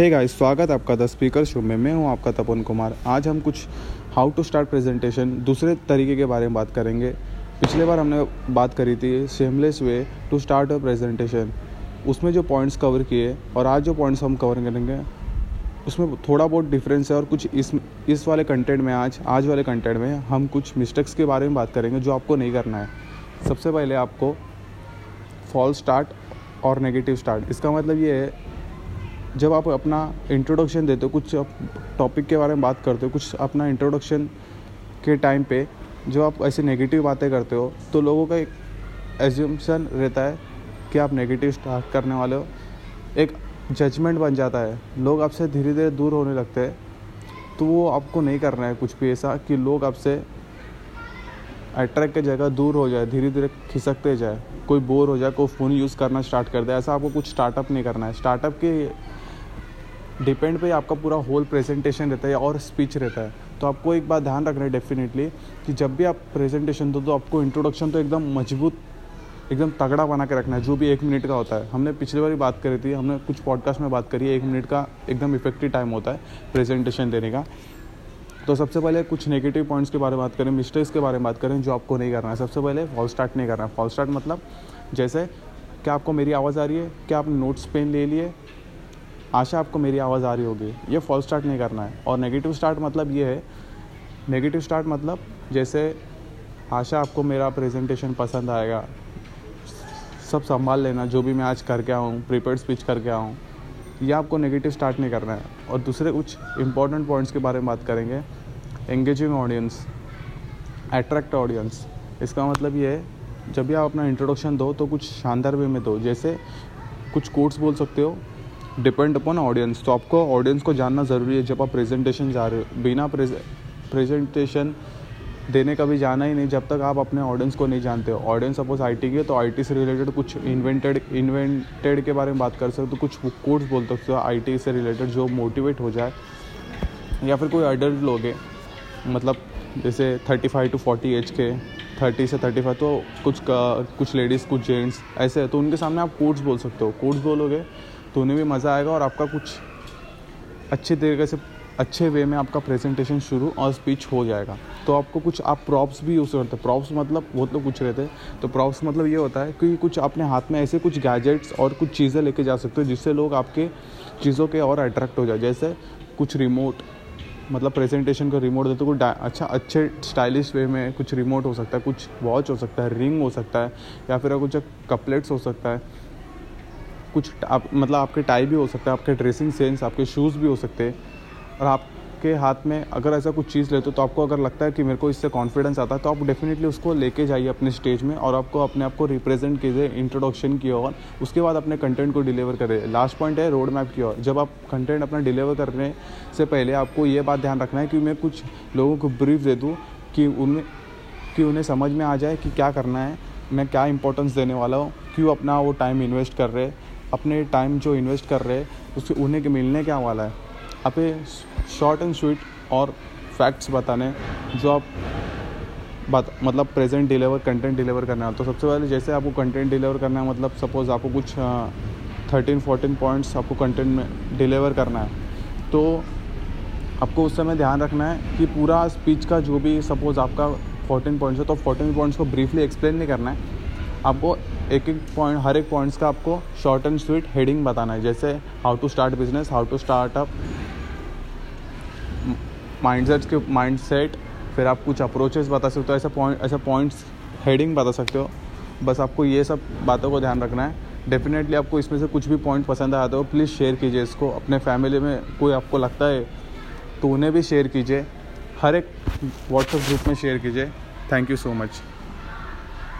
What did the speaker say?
Hey guys स्वागत आपका the speaker show में। मैं हूँ आपका तपन कुमार। आज हम कुछ हाउ टू स्टार्ट प्रेजेंटेशन दूसरे तरीके के बारे में बात करेंगे। पिछले बार हमने बात करी थी seamless way to start a presentation उसमें जो पॉइंट्स कवर किए और आज जो पॉइंट्स हम कवर करेंगे, उसमें थोड़ा बहुत डिफरेंस है और कुछ इस इस वाले कंटेंट में आज आज वाले कंटेंट में हम कुछ मिस्टेक्स के बारे में बात करेंगे जो आपको नहीं करना है। सबसे पहले आपको फॉल स्टार्ट और नेगेटिव स्टार्ट इसका मतलब ये है जब आप अपना इंट्रोडक्शन देते हो, कुछ टॉपिक के बारे में बात करते हो, कुछ अपना इंट्रोडक्शन के टाइम पे जब आप ऐसे नेगेटिव बातें करते हो तो लोगों का एक एज्यूमसन रहता है कि आप नेगेटिव स्टार्ट करने वाले हो। एक जजमेंट बन जाता है। लोग आपसे धीरे धीरे दूर होने लगते हैं। तो वो आपको नहीं करना है कुछ भी ऐसा कि लोग आपसे अट्रैक्ट की जगह दूर हो जाए धीरे धीरे खिसकते जाए। कोई बोर हो जाए, कोई फ़ोन यूज़ करना स्टार्ट कर दे। ऐसा आपको कुछ स्टार्टअप नहीं करना है। स्टार्टअप के डिपेंड पे आपका पूरा होल प्रेजेंटेशन रहता है और स्पीच रहता है। तो आपको एक बात ध्यान रखना है डेफिनेटली कि जब भी आप प्रेजेंटेशन दो तो आपको इंट्रोडक्शन तो एकदम मज़बूत, एकदम तगड़ा बना के रखना है। जो भी एक मिनट का होता है। हमने पिछली बार बात करी थी, हमने कुछ पॉडकास्ट में बात करी है, एक मिनट का एकदम इफ़ेक्टिव टाइम होता है प्रेजेंटेशन देने का। तो सबसे पहले कुछ नेगेटिव पॉइंट्स के बारे में बात करें मिस्टेक्स के बारे में बात करें जो आपको नहीं करना है। सबसे पहले फॉल स्टार्ट नहीं करना है। फॉल स्टार्ट मतलब जैसे, क्या आपको मेरी आवाज़ आ रही है? क्या आपने नोट्स पेन ले लिए? आशा, आपको मेरी आवाज़ आ रही होगी। ये फॉल स्टार्ट नहीं करना है। और नेगेटिव स्टार्ट मतलब ये है नेगेटिव स्टार्ट मतलब जैसे आशा, आपको मेरा प्रेजेंटेशन पसंद आएगा। सब संभाल लेना, जो भी मैं आज करके आऊँ प्रिपेयर स्पीच करके आऊँ, ये आपको नेगेटिव स्टार्ट नहीं करना है। और दूसरे कुछ इंपॉर्टेंट पॉइंट्स के बारे में बात करेंगे। एंगेजिंग ऑडियंस अट्रैक्ट ऑडियंस इसका मतलब ये है, जब भी आप अपना इंट्रोडक्शन दो तो कुछ शानदार वे में दो। जैसे कुछ कोट्स बोल सकते हो डिपेंड अपॉन ऑडियंस तो आपको ऑडियंस को जानना ज़रूरी है जब आप प्रेजेंटेशन जा रहे हो। बिना प्रेजेंटेशन देने का भी जाना ही नहीं, जब तक आप अपने ऑडियंस को नहीं जानते हो। ऑडियंस सपोज़ आईटी के तो आईटी से रिलेटेड कुछ इन्वेंटेड इन्वेंटेड के बारे में बात कर सकते हो कुछ कोर्स बोल सकते हो आई टी से रिलेटेड जो मोटिवेट हो जाए, या फिर कोई अडल्ट लोग है मतलब जैसे thirty five to forty age के थर्टी से थर्टी फाइव तो कुछ का कुछ लेडीज़ कुछ जेंट्स ऐसे है तो उनके सामने आप कोर्स बोल सकते हो। कोर्स बोलोगे तो उन्हें भी मज़ा आएगा और आपका कुछ अच्छे तरीके से, अच्छे वे में आपका प्रेजेंटेशन शुरू और स्पीच हो जाएगा। तो आपको कुछ, आप प्रॉप्स भी यूज़ करते हैं। प्रॉप्स मतलब वो तो कुछ रहते हैं। तो प्रॉप्स मतलब ये होता है कि कुछ अपने हाथ में ऐसे कुछ गैजेट्स और कुछ चीज़ें लेके जा सकते हो जिससे लोग आपके चीज़ों के और अट्रैक्ट हो जाए। जैसे कुछ रिमोट मतलब प्रेजेंटेशन का रिमोट देते कुछ अच्छा अच्छे स्टाइलिश वे में कुछ रिमोट हो सकता है, कुछ वॉच हो सकता है रिंग हो सकता है, या फिर कुछ कपलेट्स हो सकता है। कुछ आप मतलब आपके टाई भी हो सकता है, आपके ड्रेसिंग सेंस आपके शूज़ भी हो सकते हैं। और आपके हाथ में अगर ऐसा कुछ चीज़ लेते हो तो आपको अगर लगता है कि मेरे को इससे कॉन्फिडेंस आता है तो आप डेफिनेटली उसको लेके जाइए अपने स्टेज में और आपको अपने आप को रिप्रेजेंट कीजिए इंट्रोडक्शन की और उसके बाद अपने कंटेंट को डिलीवर करें लास्ट पॉइंट है रोड मैप की ओर। जब आप कंटेंट अपना डिलीवर करने से पहले आपको ये बात ध्यान रखना है कि मैं कुछ लोगों को ब्रीफ दे दूँ कि उन्हें कि उन्हें समझ में आ जाए कि क्या करना है, मैं क्या इंपॉर्टेंस देने वाला हूँ, क्यों अपना वो टाइम इन्वेस्ट कर रहे अपने टाइम जो इन्वेस्ट कर रहे हैं उससे उन्हें के मिलने क्या वाला है? आप शॉर्ट एंड स्वीट और फैक्ट्स बताने, जो आप बात मतलब प्रेजेंट डिलीवर कंटेंट डिलीवर करना है। तो सबसे पहले जैसे आपको कंटेंट डिलीवर करना है मतलब सपोज़ आपको कुछ थर्टीन फोर्टीन पॉइंट्स आपको कंटेंट में डिलीवर करना है। तो आपको उस समय ध्यान रखना है कि पूरा स्पीच का जो भी सपोज़ आपका फोर्टीन पॉइंट्स है तो फोर्टीन पॉइंट्स को ब्रीफली एक्सप्लेन नहीं करना है। आपको एक एक पॉइंट हर एक पॉइंट्स का आपको शॉर्ट एंड स्वीट हेडिंग बताना है। जैसे how to start business how to start up mindsets के माइंड सेट फिर आप कुछ अप्रोचेस बता सकते हो ऐसा पॉइंट ऐसा पॉइंट्स हेडिंग बता सकते हो। बस आपको ये सब बातों को ध्यान रखना है। डेफिनेटली आपको इसमें से कुछ भी पॉइंट पसंद आया तो प्लीज़ शेयर कीजिए इसको। अपने फैमिली में कोई आपको लगता है तो उन्हें भी शेयर कीजिए। हर एक व्हाट्सएप ग्रुप में शेयर कीजिए। Thank you so much